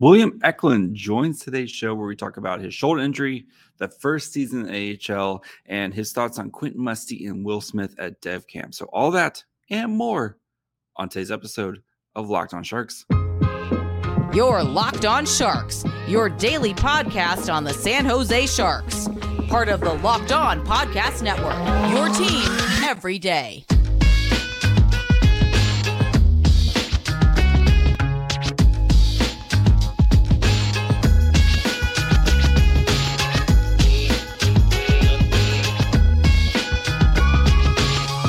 William Eklund joins today's show where we talk about his shoulder injury, the first season in AHL, and his thoughts on Quentin Musty and Will Smith at Dev Camp. So, all that and more on today's episode of Locked On Sharks. Your Locked On Sharks, your daily podcast on the San Jose Sharks, part of the Locked On Podcast Network. Your team every day.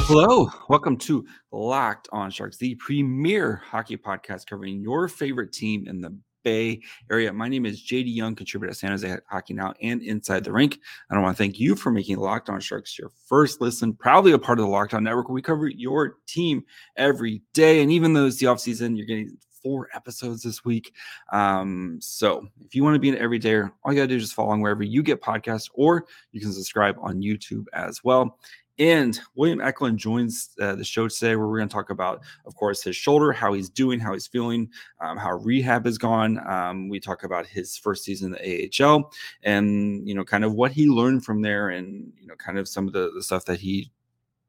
Hello, welcome to Locked On Sharks, the premier hockey podcast covering your favorite team in the Bay Area. My name is JD Young, contributor at San Jose Hockey Now and Inside the Rink. I want to thank you for making Locked On Sharks your first listen, proudly a part of the Locked On Network. We cover your team every day. And even though it's the offseason, you're getting four episodes this week. Um, so if you want to be an everydayer, all you got to do is just follow along wherever you get podcasts, or you can subscribe on YouTube as well. And William Eklund joins uh, the show today, where we're going to talk about, of course, his shoulder, how he's doing, how he's feeling, um, how rehab has gone. Um, we talk about his first season in the AHL, and you know, kind of what he learned from there, and you know, kind of some of the, the stuff that he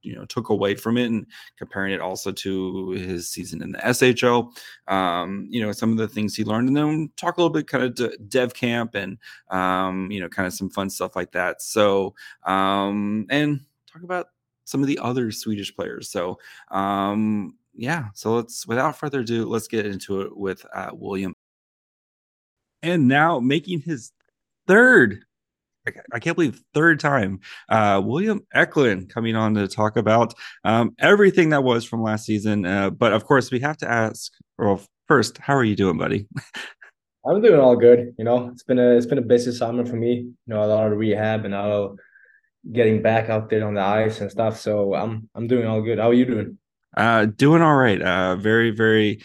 you know took away from it and comparing it also to his season in the SHL um you know some of the things he learned and then talk a little bit kind of de- dev camp and um you know kind of some fun stuff like that so um and talk about some of the other Swedish players. So, um, yeah, so let's without further ado, let's get into it with uh, William. And now making his third, I can't believe third time, uh, William Eklund coming on to talk about um, everything that was from last season. Uh, but of course, we have to ask. Well, first, how are you doing, buddy? I'm doing all good. You know, it's been a it's been a busy summer for me. You know, a lot of rehab and all getting back out there on the ice and stuff. So I'm I'm doing all good. How are you doing? Uh, doing all right. Uh, very very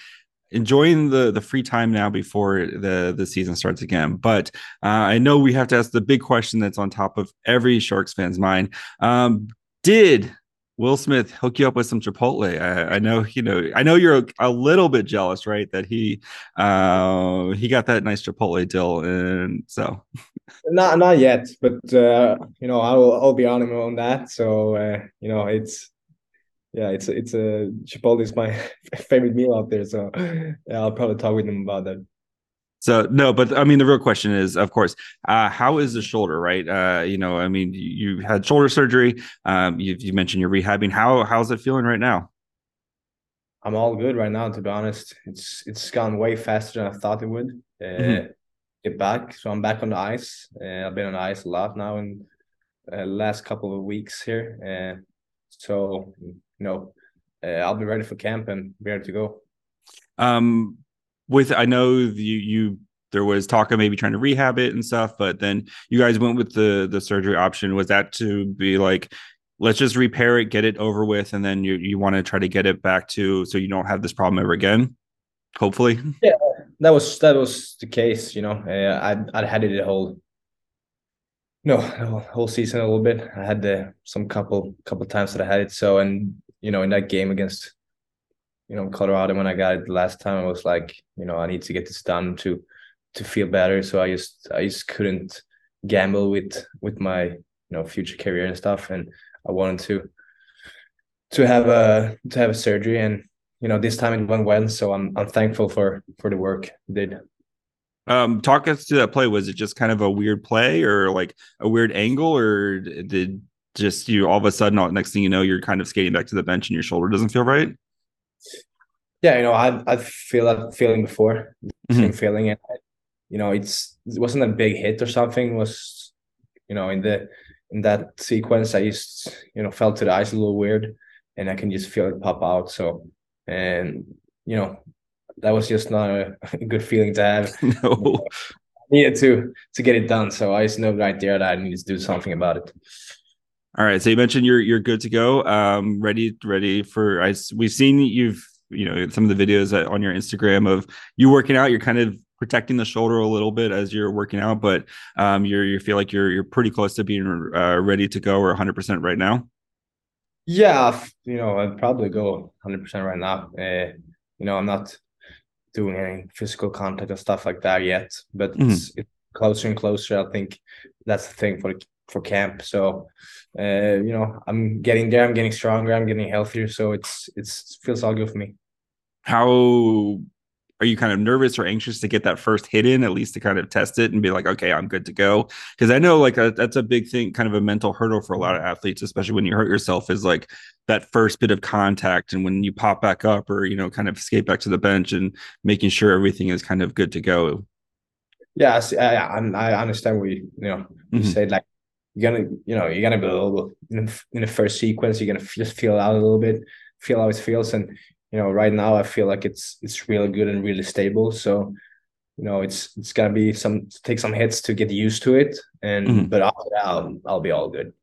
enjoying the the free time now before the the season starts again. But uh, I know we have to ask the big question that's on top of every Sharks fan's mind. Um, did Will Smith hook you up with some Chipotle. I, I, know, you know, I know you're a, little bit jealous, right? That he uh he got that nice Chipotle deal, and so not not yet, but uh, you know, I'll I'll be on him on that. So uh, you know, it's yeah, it's it's a Chipotle is my favorite meal out there. So yeah, I'll probably talk with him about that. So no, but I mean the real question is, of course, uh, how is the shoulder? Right? Uh, you know, I mean, you, had shoulder surgery. Um, you, you mentioned you're rehabbing. How how's it feeling right now? I'm all good right now. To be honest, it's it's gone way faster than I thought it would. Uh, mm-hmm. Get back, so I'm back on the ice. Uh, I've been on the ice a lot now in uh, last couple of weeks here. Uh, so you know, uh, I'll be ready for camp and be ready to go. Um, with I know you you there was talk of maybe trying to rehab it and stuff, but then you guys went with the the surgery option. Was that to be like, let's just repair it, get it over with, and then you you want to try to get it back to so you don't have this problem ever again? Hopefully. Yeah, that was that was the case. You know, uh, I I had it the whole no whole season a little bit. I had the some couple couple times that I had it. So and you know in that game against you know Colorado when I got it the last time I was like you know I need to get this done to to feel better so I just I just couldn't gamble with with my you know future career and stuff and I wanted to to have a to have a surgery and you know this time it went well so I'm I'm thankful for for the work it did. Um, talk us to that play. Was it just kind of a weird play or like a weird angle, or did just you all of a sudden next thing you know you're kind of skating back to the bench and your shoulder doesn't feel right? Yeah, you know, I I feel that feeling before, mm-hmm. same feeling, and you know, it's it wasn't a big hit or something. It was you know in the in that sequence, I just you know fell to the ice a little weird, and I can just feel it pop out. So, and you know, that was just not a, a good feeling to have. no. I needed to to get it done, so I just know right there that I need to do something about it. All right. So you mentioned you're you're good to go. Um, ready ready for I. We've seen you've you know some of the videos on your Instagram of you working out. You're kind of protecting the shoulder a little bit as you're working out, but um, you're you feel like you're you're pretty close to being uh, ready to go or 100 percent right now. Yeah, you know, I'd probably go 100 percent right now. Uh, you know, I'm not doing any physical contact and stuff like that yet. But mm-hmm. it's, it's, closer and closer. I think that's the thing for for camp. So, uh, you know, I'm getting there. I'm getting stronger. I'm getting healthier. So it's it's it feels all good for me. How are you kind of nervous or anxious to get that first hit in at least to kind of test it and be like okay i'm good to go because i know like a, that's a big thing kind of a mental hurdle for a lot of athletes especially when you hurt yourself is like that first bit of contact and when you pop back up or you know kind of escape back to the bench and making sure everything is kind of good to go yeah i, I, I understand what you you know you mm-hmm. said like you're gonna you know you're gonna be a little in, in the first sequence you're gonna just feel out a little bit feel how it feels. And you know right now i feel like it's it's really good and really stable. So you know it's it's gonna be some take some hits to get used to it. And mm-hmm. but I'll, I'll i'll be all good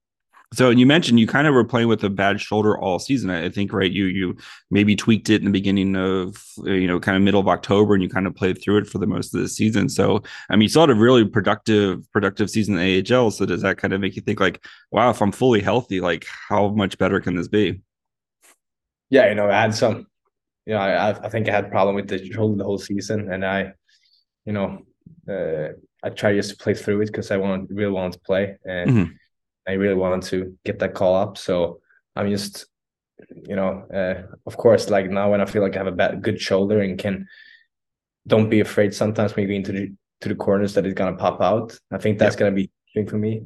so you mentioned you kind of were playing with a bad shoulder all season. I think, right? You you maybe tweaked it in the beginning of you know kind of middle of October, and you kind of played through it for the most of the season. So I mean, you saw a really productive productive season in the AHL. So does that kind of make you think like, wow, if I'm fully healthy, like how much better can this be? Yeah, you know, I had some you know, I I think I had problem with the shoulder the whole season, and I, you know, uh, I tried just to play through it because I want really wanted to play, and mm-hmm. I really wanted to get that call up. So I'm just, you know, uh, of course, like now when I feel like I have a bad, good shoulder and can, don't be afraid sometimes when you go into the to the corners that it's gonna pop out. I think that's gonna be thing for me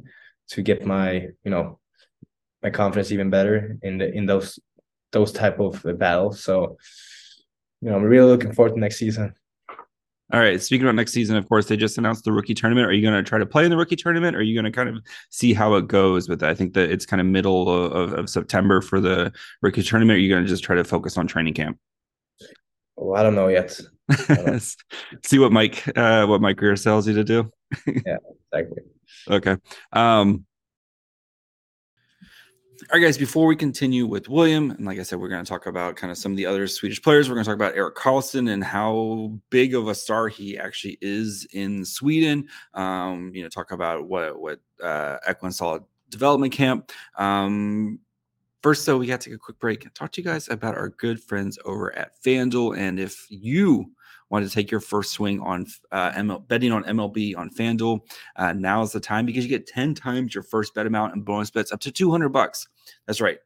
to get my, you know, my confidence even better in the in those those type of battles. So you know, I'm really looking forward to next season. All right. Speaking about next season, of course, they just announced the rookie tournament. Are you going to try to play in the rookie tournament? Or are you going to kind of see how it goes with that? I think that it's kind of middle of, of September for the rookie tournament. Are you going to just try to focus on training camp? Oh, I don't know yet. Know. see what Mike, uh, what Mike Grier tells you to do. yeah, exactly. Okay. Um, all right, guys, before we continue with William, and like I said, we're going to talk about kind of some of the other Swedish players. We're going to talk about Erik Karlsson and how big of a star he actually is in Sweden. Um, you know, talk about what what uh, Eklund saw development camp. Um, first, though, we got to take a quick break and talk to you guys about our good friends over at FanDuel. And if you want to take your first swing on uh, ML, betting on MLB on FanDuel, uh, now is the time because you get 10 times your first bet amount and bonus bets up to 200 bucks. That's right.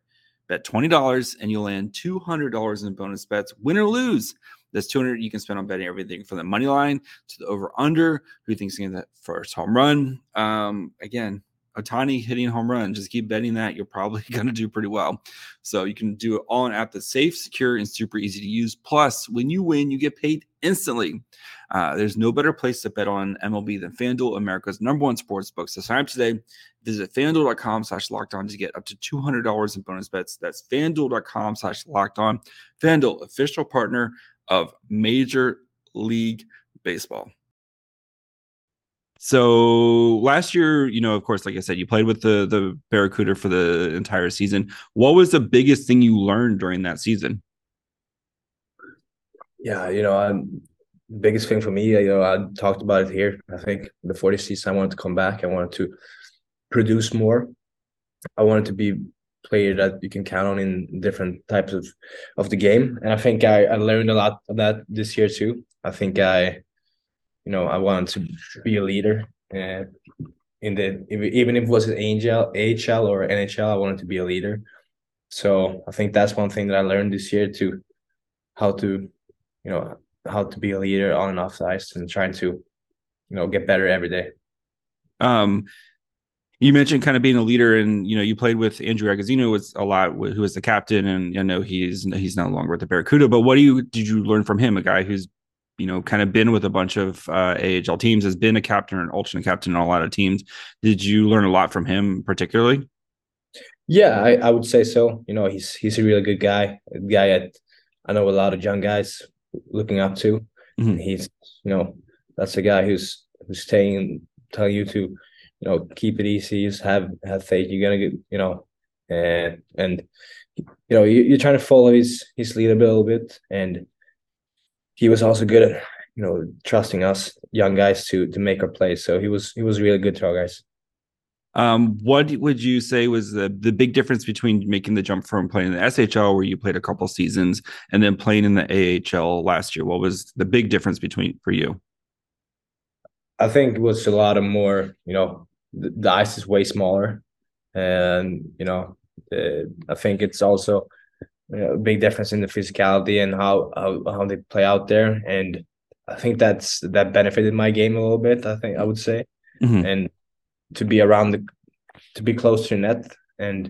Bet $20 and you'll land $200 in bonus bets, win or lose. That's 200 you can spend on betting everything from the money line to the over under. Who thinks going to that first home run? Um, again, Ohtani hitting home run. Just keep betting that. You're probably going to do pretty well. So you can do it all on app that's safe, secure, and super easy to use. Plus, when you win, you get paid instantly. Uh, there's no better place to bet on MLB than FanDuel, America's number one sports book. So sign up today. Visit fanduel.com slash locked on to get up to $200 in bonus bets. That's fanduel.com slash locked on. FanDuel, official partner of Major League Baseball. So last year, you know, of course, like I said, you played with the the Barracuda for the entire season. What was the biggest thing you learned during that season? Yeah, you know, um, biggest thing for me, you know, I talked about it here. I think before the season, I wanted to come back. I wanted to produce more. I wanted to be player that you can count on in different types of of the game, and I think I, I learned a lot of that this year too. I think I you know, I wanted to be a leader. Uh, in the even if it was an AHL, AHL or NHL, I wanted to be a leader. So I think that's one thing that I learned this year to how to, you know, how to be a leader on and off the ice and trying to, you know, get better every day. Um, you mentioned kind of being a leader, and you know, you played with Andrew Agozzino was a lot, who was the captain, and I know he's he's no longer with the Barracuda. But what do you did you learn from him? A guy who's you know, kind of been with a bunch of uh, AHL teams, has been a captain or alternate captain on a lot of teams. Did you learn a lot from him particularly? Yeah, I, I would say so. You know, he's he's a really good guy, a guy that I know a lot of young guys looking up to. Mm-hmm. He's, you know, that's a guy who's who's staying, telling you to, you know, keep it easy, just have have faith. You're gonna get, you know, and and you know, you, you're trying to follow his his lead a little bit and he was also good at you know trusting us young guys to to make our plays. So he was he was really good to our guys. Um, what would you say was the the big difference between making the jump from playing in the SHL, where you played a couple seasons, and then playing in the AHL last year? What was the big difference between for you? I think it was a lot of more. You know, the, the ice is way smaller, and you know, uh, I think it's also you know, a big difference in the physicality and how, how how they play out there. And I think that's that benefited my game a little bit. I think I would say, mm-hmm. and to be around the to be close to net and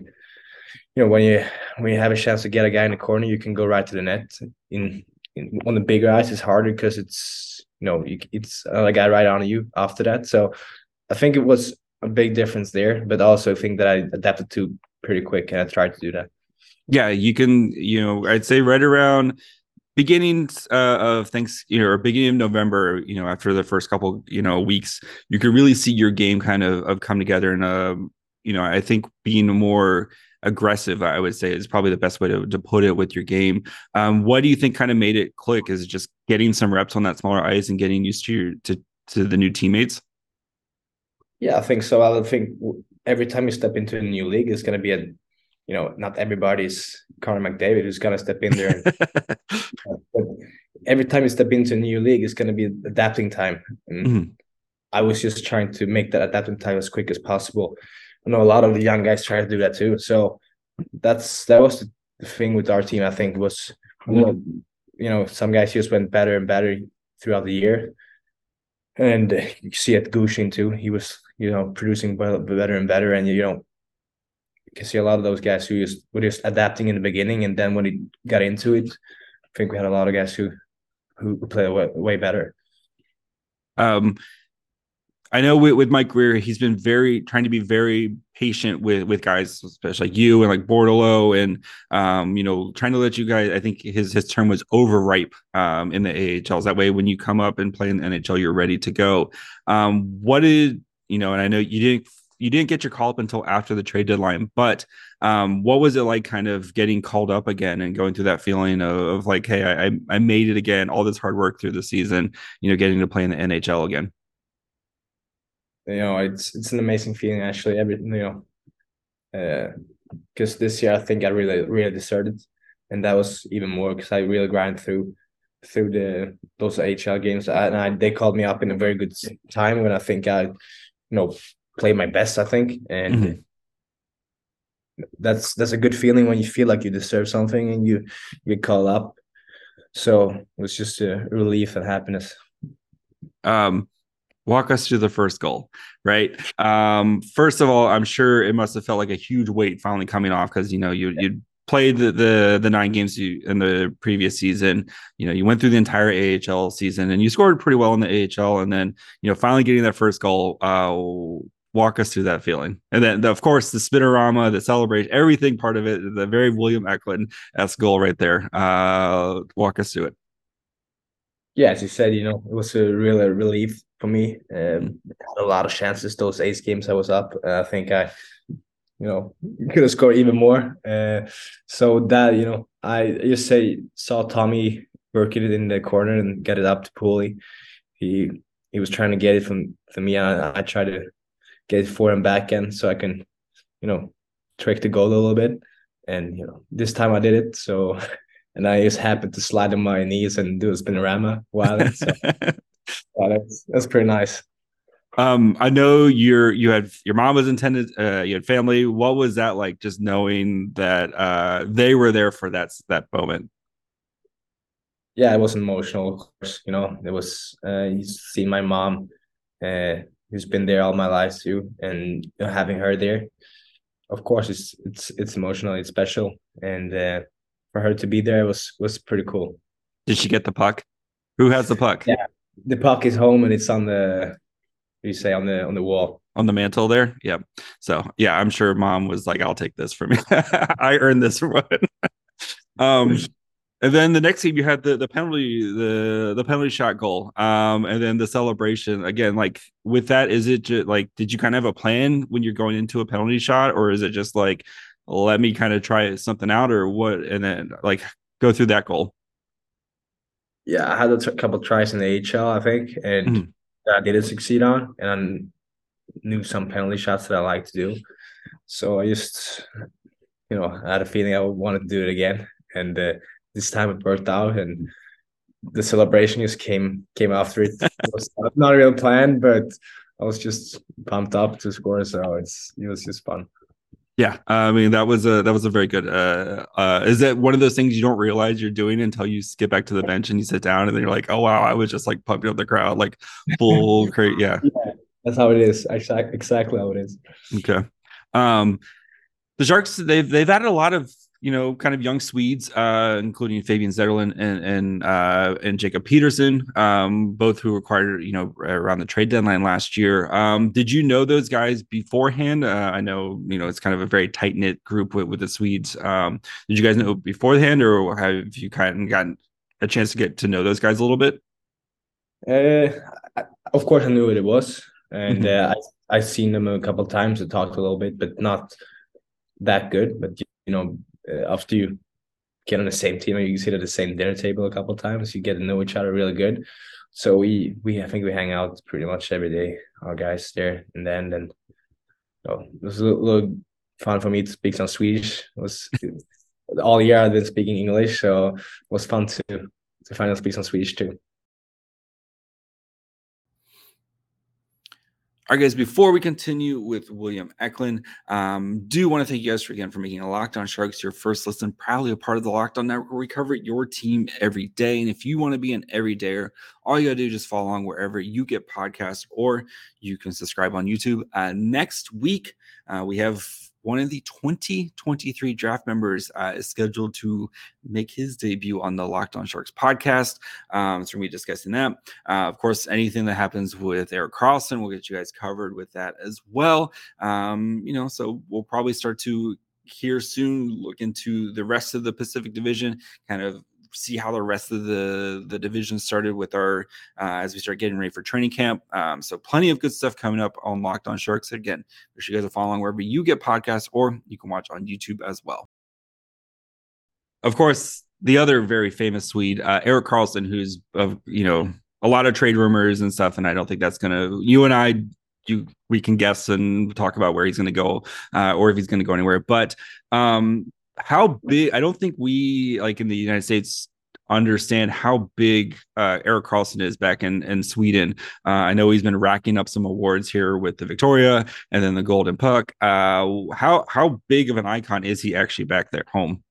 you know when you when you have a chance to get a guy in the corner you can go right to the net in, in on the bigger ice it's harder because it's you know it's a guy right on you after that so i think it was a big difference there but also i think that i adapted to pretty quick and i tried to do that yeah you can you know i'd say right around beginnings uh, of thanks you know or beginning of november you know after the first couple you know weeks you can really see your game kind of, of come together. And uh, you know i think being more aggressive i would say is probably the best way to, to put it with your game. Um, what do you think kind of made it click? Is just getting some reps on that smaller ice and getting used to your to to the new teammates? Yeah i think so. I think every time you step into a new league it's going to be a you know, not everybody's Connor McDavid who's gonna step in there. but every time you step into a new league, it's gonna be adapting time. And mm-hmm. I was just trying to make that adapting time as quick as possible. I know a lot of the young guys try to do that too. So that's that was the thing with our team. I think was you know some guys just went better and better throughout the year, and you see it Gushchin too. He was you know producing better and better, and you know can see a lot of those guys who just were just adapting in the beginning, and then when he got into it, I think we had a lot of guys who who play way, way better. Um, I know with, with Mike Grier, he's been very trying to be very patient with with guys, especially like you and like Bordeleau, and um, you know, trying to let you guys. I think his his term was overripe um, in the AHLs. That way, when you come up and play in the NHL, you're ready to go. Um, what did you know? And I know you didn't you didn't get your call up until after the trade deadline, but um, what was it like kind of getting called up again and going through that feeling of, of like, hey, I, I made it again, all this hard work through the season, you know, getting to play in the NHL again? You know, it's it's an amazing feeling actually. Every you know, because uh, this year I think I really really deserved it, and that was even more because I really grind through through the those HL games, and I, they called me up in a very good time when I think I, you know, play my best, I think. And mm-hmm. that's that's a good feeling when you feel like you deserve something and you you call up. So it was just a relief and happiness. Um walk us through the first goal, right? Um, first of all, I'm sure it must have felt like a huge weight finally coming off because you know you you played the, the the nine games you in the previous season. You know, you went through the entire AHL season and you scored pretty well in the AHL, and then you know finally getting that first goal. Uh, walk us through that feeling. And then, of course, the spinorama, the celebration, everything part of it, the very William Eklund s goal right there. Uh, walk us through it. Yeah, as you said, you know, it was a real relief for me. Um, a lot of chances those ace games I was up. I think I, you know, could have scored even more. Uh, so that you know, I just say saw Tommy working it in the corner and get it up to Pooley. He he was trying to get it from from me, and I, I tried to get for and back end so I can, you know, trick the goal a little bit. And you know, this time I did it. So and I just happened to slide on my knees and do a spinorama while it. So yeah, that's that's pretty nice. Um, I know you're you had your mom was intended, uh, you had family. What was that like? Just knowing that uh, they were there for that that moment. Yeah, it was emotional. Of course, you know, it was. Uh, you see my mom, uh, who's been there all my life too, and having her there, of course, it's it's it's emotional, it's special, and uh, for her to be there was was pretty cool. Did she get the puck? Who has the puck? Yeah, the puck is home and it's on the you say on the on the wall on the mantle there. Yep. So yeah, I'm sure mom was like, "I'll take this for me. I earned this one." um, and then the next game you had the the penalty the the penalty shot goal. Um, and then the celebration again. Like with that, is it just like did you kind of have a plan when you're going into a penalty shot, or is it just like let me kind of try something out, or what? And then like go through that goal. Yeah, I had a t- couple tries in the HL, I think, and mm-hmm. I didn't succeed on. And I knew some penalty shots that I like to do. So I just, you know, I had a feeling I wanted to do it again, and uh, this time it worked out, and the celebration just came came after it. it was not a real plan, but I was just pumped up to score, so it's it was just fun. Yeah, I mean that was a that was a very good. Uh, uh, is that one of those things you don't realize you're doing until you get back to the bench and you sit down and then you're like, oh wow, I was just like pumping up the crowd like full crazy. Yeah. yeah, that's how it is. Exactly, exactly how it is. Okay. Um, the Sharks they've they've added a lot of you know, kind of young Swedes, uh, including Fabian Zetterlund and and uh, and Jacob Peterson, um, both who acquired you know around the trade deadline last year. Um, did you know those guys beforehand? Uh, I know you know it's kind of a very tight knit group with, with the Swedes. Um, did you guys know beforehand, or have you kind of gotten a chance to get to know those guys a little bit? Uh, of course, I knew what it was, and mm-hmm. uh, I I seen them a couple times. I talked a little bit, but not that good. But you know, Uh, after you get on the same team and you sit at the same dinner table a couple times, you get to know each other really good. So we we I think we hang out pretty much every day. Our guys there and then and oh, it was a little, little fun for me to speak some Swedish. It was all year I've been speaking English, so it was fun to to finally speak some Swedish too. All right, guys, before we continue with William Eklund, um, do want to thank you guys for, again for making a Locked On Sharks your first listen, proudly a part of the Locked On Network we cover your team every day. And if you want to be an everydayer, all you got to do is just follow along wherever you get podcasts or you can subscribe on YouTube. Uh, next week, uh, we have one of the 2023 draft members uh, is scheduled to make his debut on the Locked On Sharks podcast. Um, so we're going to be discussing that. Uh, of course, anything that happens with Erik Karlsson, we'll get you guys covered with that as well. Um, you know, so we'll probably start to here soon look into the rest of the Pacific Division, kind of see how the rest of the the division started with our uh, as we start getting ready for training camp. Um, so plenty of good stuff coming up on Locked On Sharks. Again, make sure you guys are following wherever you get podcasts, or you can watch on YouTube as well. Of course, the other very famous Swede, uh, Erik Karlsson, who's of you know a lot of trade rumors and stuff, and I don't think that's gonna. You and I you we can guess and talk about where he's going to go uh, or if he's going to go anywhere. But um, how big i don't think we like in the united states understand how big uh, Erik Karlsson is back in in Sweden. Uh, I know he's been racking up some awards here with the Victoria and then the Golden Puck. Uh, how how big of an icon is he actually back there home?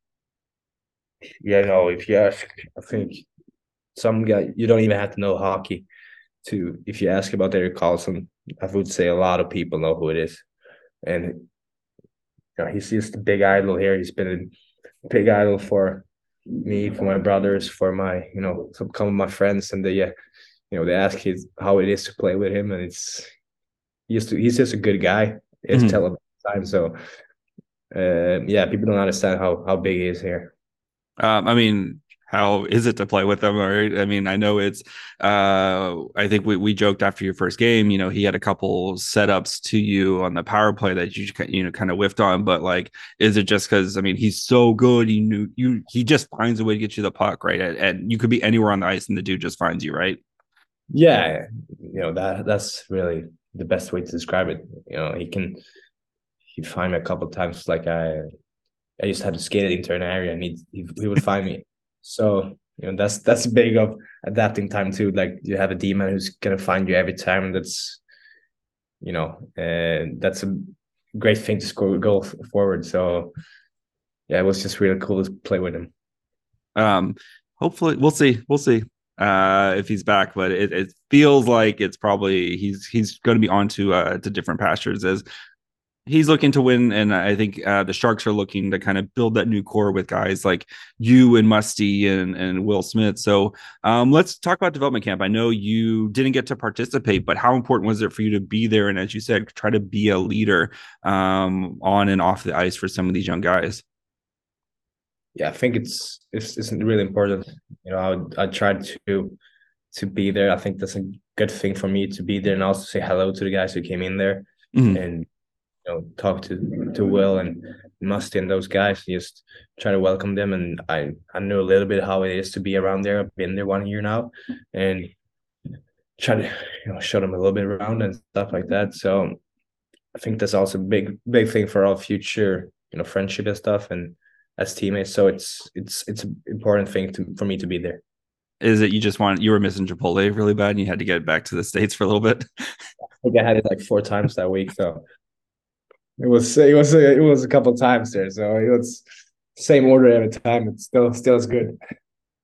Yeah, no. If you ask, I think some guy you don't even have to know hockey to. If you ask about Erik Karlsson I would say a lot of people know who it is, and you know, he's just a big idol here. He's been a big idol for me, for my brothers, for my, you know, some of my friends. And they, you know, they ask his, how it is to play with him. And it's, he's, he's just a good guy. It's mm-hmm. time. So, uh, yeah, people don't understand how, how big he is here. Um, I mean, how is it to play with them? Or I mean, I know it's. Uh, I think we we joked after your first game. You know, he had a couple setups to you on the power play that you you know kind of whiffed on. But like, is it just because I mean he's so good? He knew you. He just finds a way to get you the puck right, and, and you could be anywhere on the ice, and the dude just finds you right. Yeah, you know that that's really the best way to describe it. You know, he can he find me a couple times. Like I, I just had to skate into an area, and he, he would find me so you know that's that's big of adapting time too. Like you have a demon who's gonna find you every time, that's you know, and that's a great thing to score go forward. So yeah, it was just really cool to play with him. Um, hopefully we'll see. We'll see uh if he's back but it, it feels like it's probably he's he's going to be on to uh to different pastures as he's looking to win, and I think uh, the Sharks are looking to kind of build that new core with guys like you and Musty and and Will Smith. So um, let's talk about development camp. I know you didn't get to participate, but how important was it for you to be there and, as you said, try to be a leader um, on and off the ice for some of these young guys? Yeah, I think it's it's, it's really important. You know, I I tried to to be there. I think that's a good thing for me to be there and also say hello to the guys who came in there mm-hmm. and know talk to to Will and Musty and those guys, just try to welcome them. And I I know a little bit how it is to be around there. I've been there one year now, and try to you know show them a little bit around and stuff like that. So I think that's also a big big thing for our future, you know, friendship and stuff, and as teammates. So it's it's it's an important thing to for me to be there. Is it you just want you were missing Chipotle really bad and you had to get back to the states for a little bit? I think I had it like four times that week, so it was it was it was a couple times there. So it was same order every time. It's still still as good.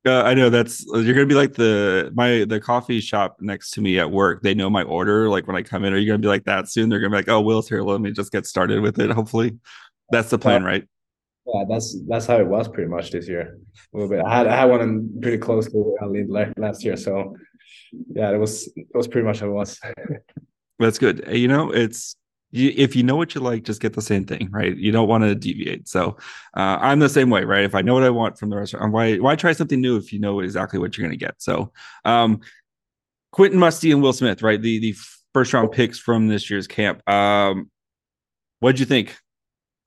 Uh, I know that's you're gonna be like the my the coffee shop next to me at work. They know my order. Like when I come in, are you gonna be like that soon? They're gonna be like, "Oh, Will's here. Let me just get started with it." Hopefully, that's the plan, right? Yeah, that's that's how it was pretty much this year. A little bit. I had I had one pretty close to where I lived last year, so yeah, it was it was pretty much how it was. that's good. You know, it's you, if you know what you like, just get the same thing, right? You don't want to deviate. So uh, I'm the same way, right? If I know what I want from the restaurant, why why try something new if you know exactly what you're going to get? So um, Quentin Musty and Will Smith, right? The the first round picks from this year's camp. Um, what'd you think?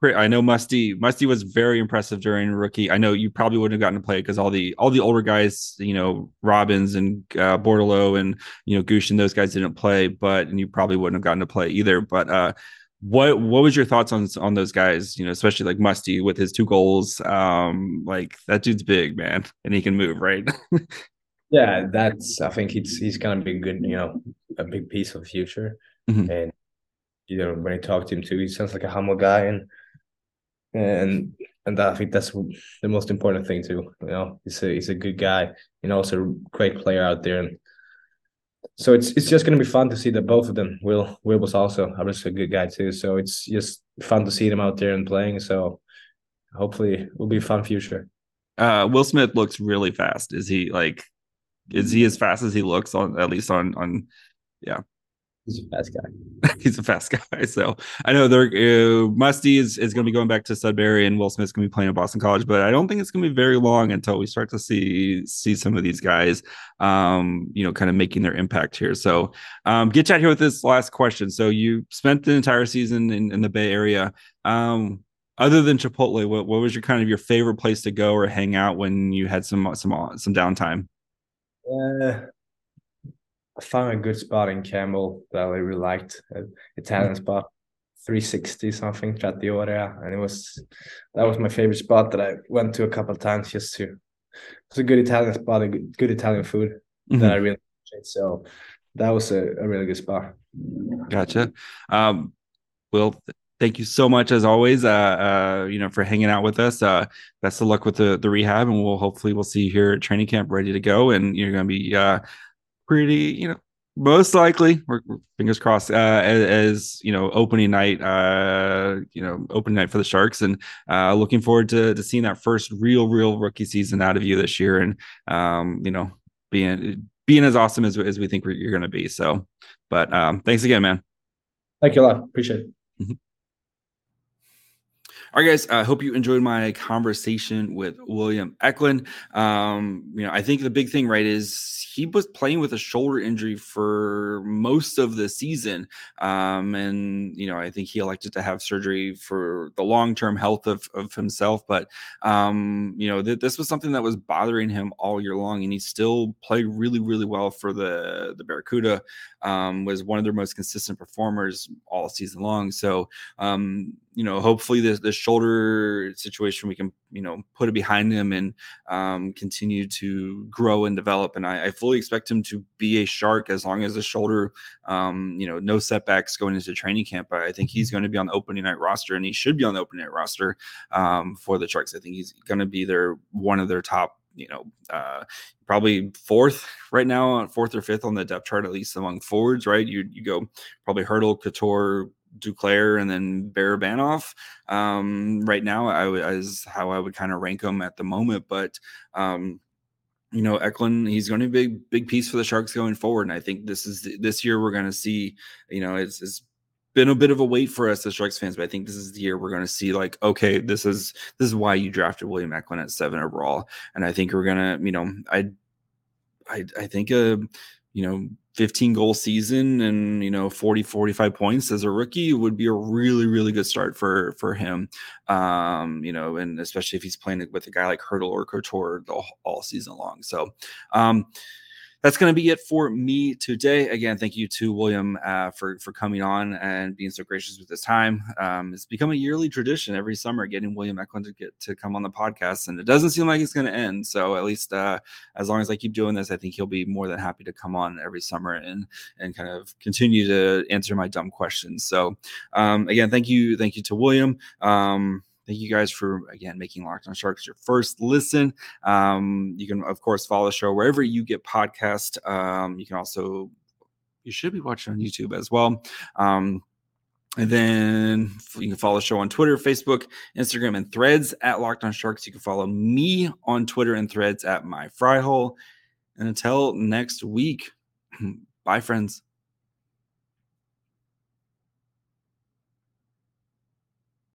I know Musty. Musty was very impressive during rookie. I know you probably wouldn't have gotten to play because all the all the older guys, you know, Robbins and uh, Bordeleau and you know Goosh and those guys didn't play, but and you probably wouldn't have gotten to play either. But uh, what what was your thoughts on on those guys? You know, especially like Musty with his two goals. Um, like that dude's big, man, and he can move, right? yeah, that's. I think he's he's gonna be good. You know, a big piece of the future, mm-hmm. and you know when I talk to him too, he sounds like a humble guy and and and I think that's the most important thing too. You know, he's a he's a good guy and also a great player out there, and so it's it's just gonna be fun to see that both of them. Will Will was also obviously a good guy too, so it's just fun to see them out there and playing. So hopefully, it will be a fun future. Uh, Will Smith looks really fast. Is he like? Is he as fast as he looks on at least on on? Yeah, He's a fast guy. He's a fast guy. So I know they're uh, Musty is, is going to be going back to Sudbury, and Will Smith's going to be playing at Boston College. But I don't think it's going to be very long until we start to see see some of these guys, um, you know, kind of making their impact here. So um, get chat here with this last question. So you spent the entire season in, in the Bay Area. Um, other than Chipotle, what, what was your kind of your favorite place to go or hang out when you had some some some downtime? Uh, I found a good spot in Campbell that I really liked, an Italian mm-hmm. spot, 360 something, Trattoria, and it was that was my favorite spot that I went to a couple of times just to. It's a good Italian spot, a good, good Italian food mm-hmm. that I really appreciate. So that was a, a really good spot. Gotcha. Um, Will, thank you so much as always uh, uh you know for hanging out with us uh best of luck with the the rehab and we'll hopefully we'll see you here at training camp ready to go and you're going to be uh pretty, you know, most likely, we're, fingers crossed, uh, as, as, you know, opening night, uh, you know, opening night for the Sharks, and uh, looking forward to to seeing that first real, real rookie season out of you this year, and um, you know, being being as awesome as as we think you're going to be. So, but um, thanks again, man. Thank you a lot. Appreciate it. All right, guys. I hope you enjoyed my conversation with William Eklund. Um, you know, I think the big thing, right, is he was playing with a shoulder injury for most of the season, um, and you know, I think he elected to have surgery for the long-term health of, of himself. But um, you know, th- this was something that was bothering him all year long, and he still played really, really well for the the Barracuda. Um, was one of their most consistent performers all season long. So, um, you know, hopefully this the shoulder situation we can you know put it behind him and um, continue to grow and develop. And I, I, fully expect him to be a shark as long as the shoulder, um, you know, no setbacks going into training camp. I think he's going to be on the opening night roster, and he should be on the opening night roster um, for the Sharks. I think he's going to be their one of their top you know, uh, probably fourth right now, fourth or fifth on the depth chart, at least among forwards, right? You you go probably Hertl, Couture, Duclair and then Barabanov. Um, right now, I w- is how I would kind of rank them at the moment. But um, you know, Eklund, he's going to be a big, big piece for the Sharks going forward. And I think this is this year we're going to see. You know, it's, it's been a bit of a wait for us as Sharks fans, but I think this is the year we're going to see like, okay, this is this is why you drafted William Eklund at seven overall, and I think we're gonna, you know, I, I, I think a, you know, 15 goal season and you know 40 45 points as a rookie would be a really really good start for for him. Um you know and especially if he's playing with a guy like Hertl or Couture all, all season long. So um that's going to be it for me today. Again, thank you to William uh, for for coming on and being so gracious with his time. Um, it's become a yearly tradition every summer getting William Eklund to get to come on the podcast, and it doesn't seem like it's going to end. So at least uh, as long as I keep doing this, I think he'll be more than happy to come on every summer and and kind of continue to answer my dumb questions. So um, again, thank you, thank you to William. Um, Thank you guys for again making Locked On Sharks your first listen. Um, you can of course follow the show wherever you get podcast. Um, you can also you should be watching on YouTube as well. Um, and then you can follow the show on Twitter, Facebook, Instagram, and threads at Locked On Sharks. You can follow me on Twitter and threads at my Fryhole. And until next week, bye, friends.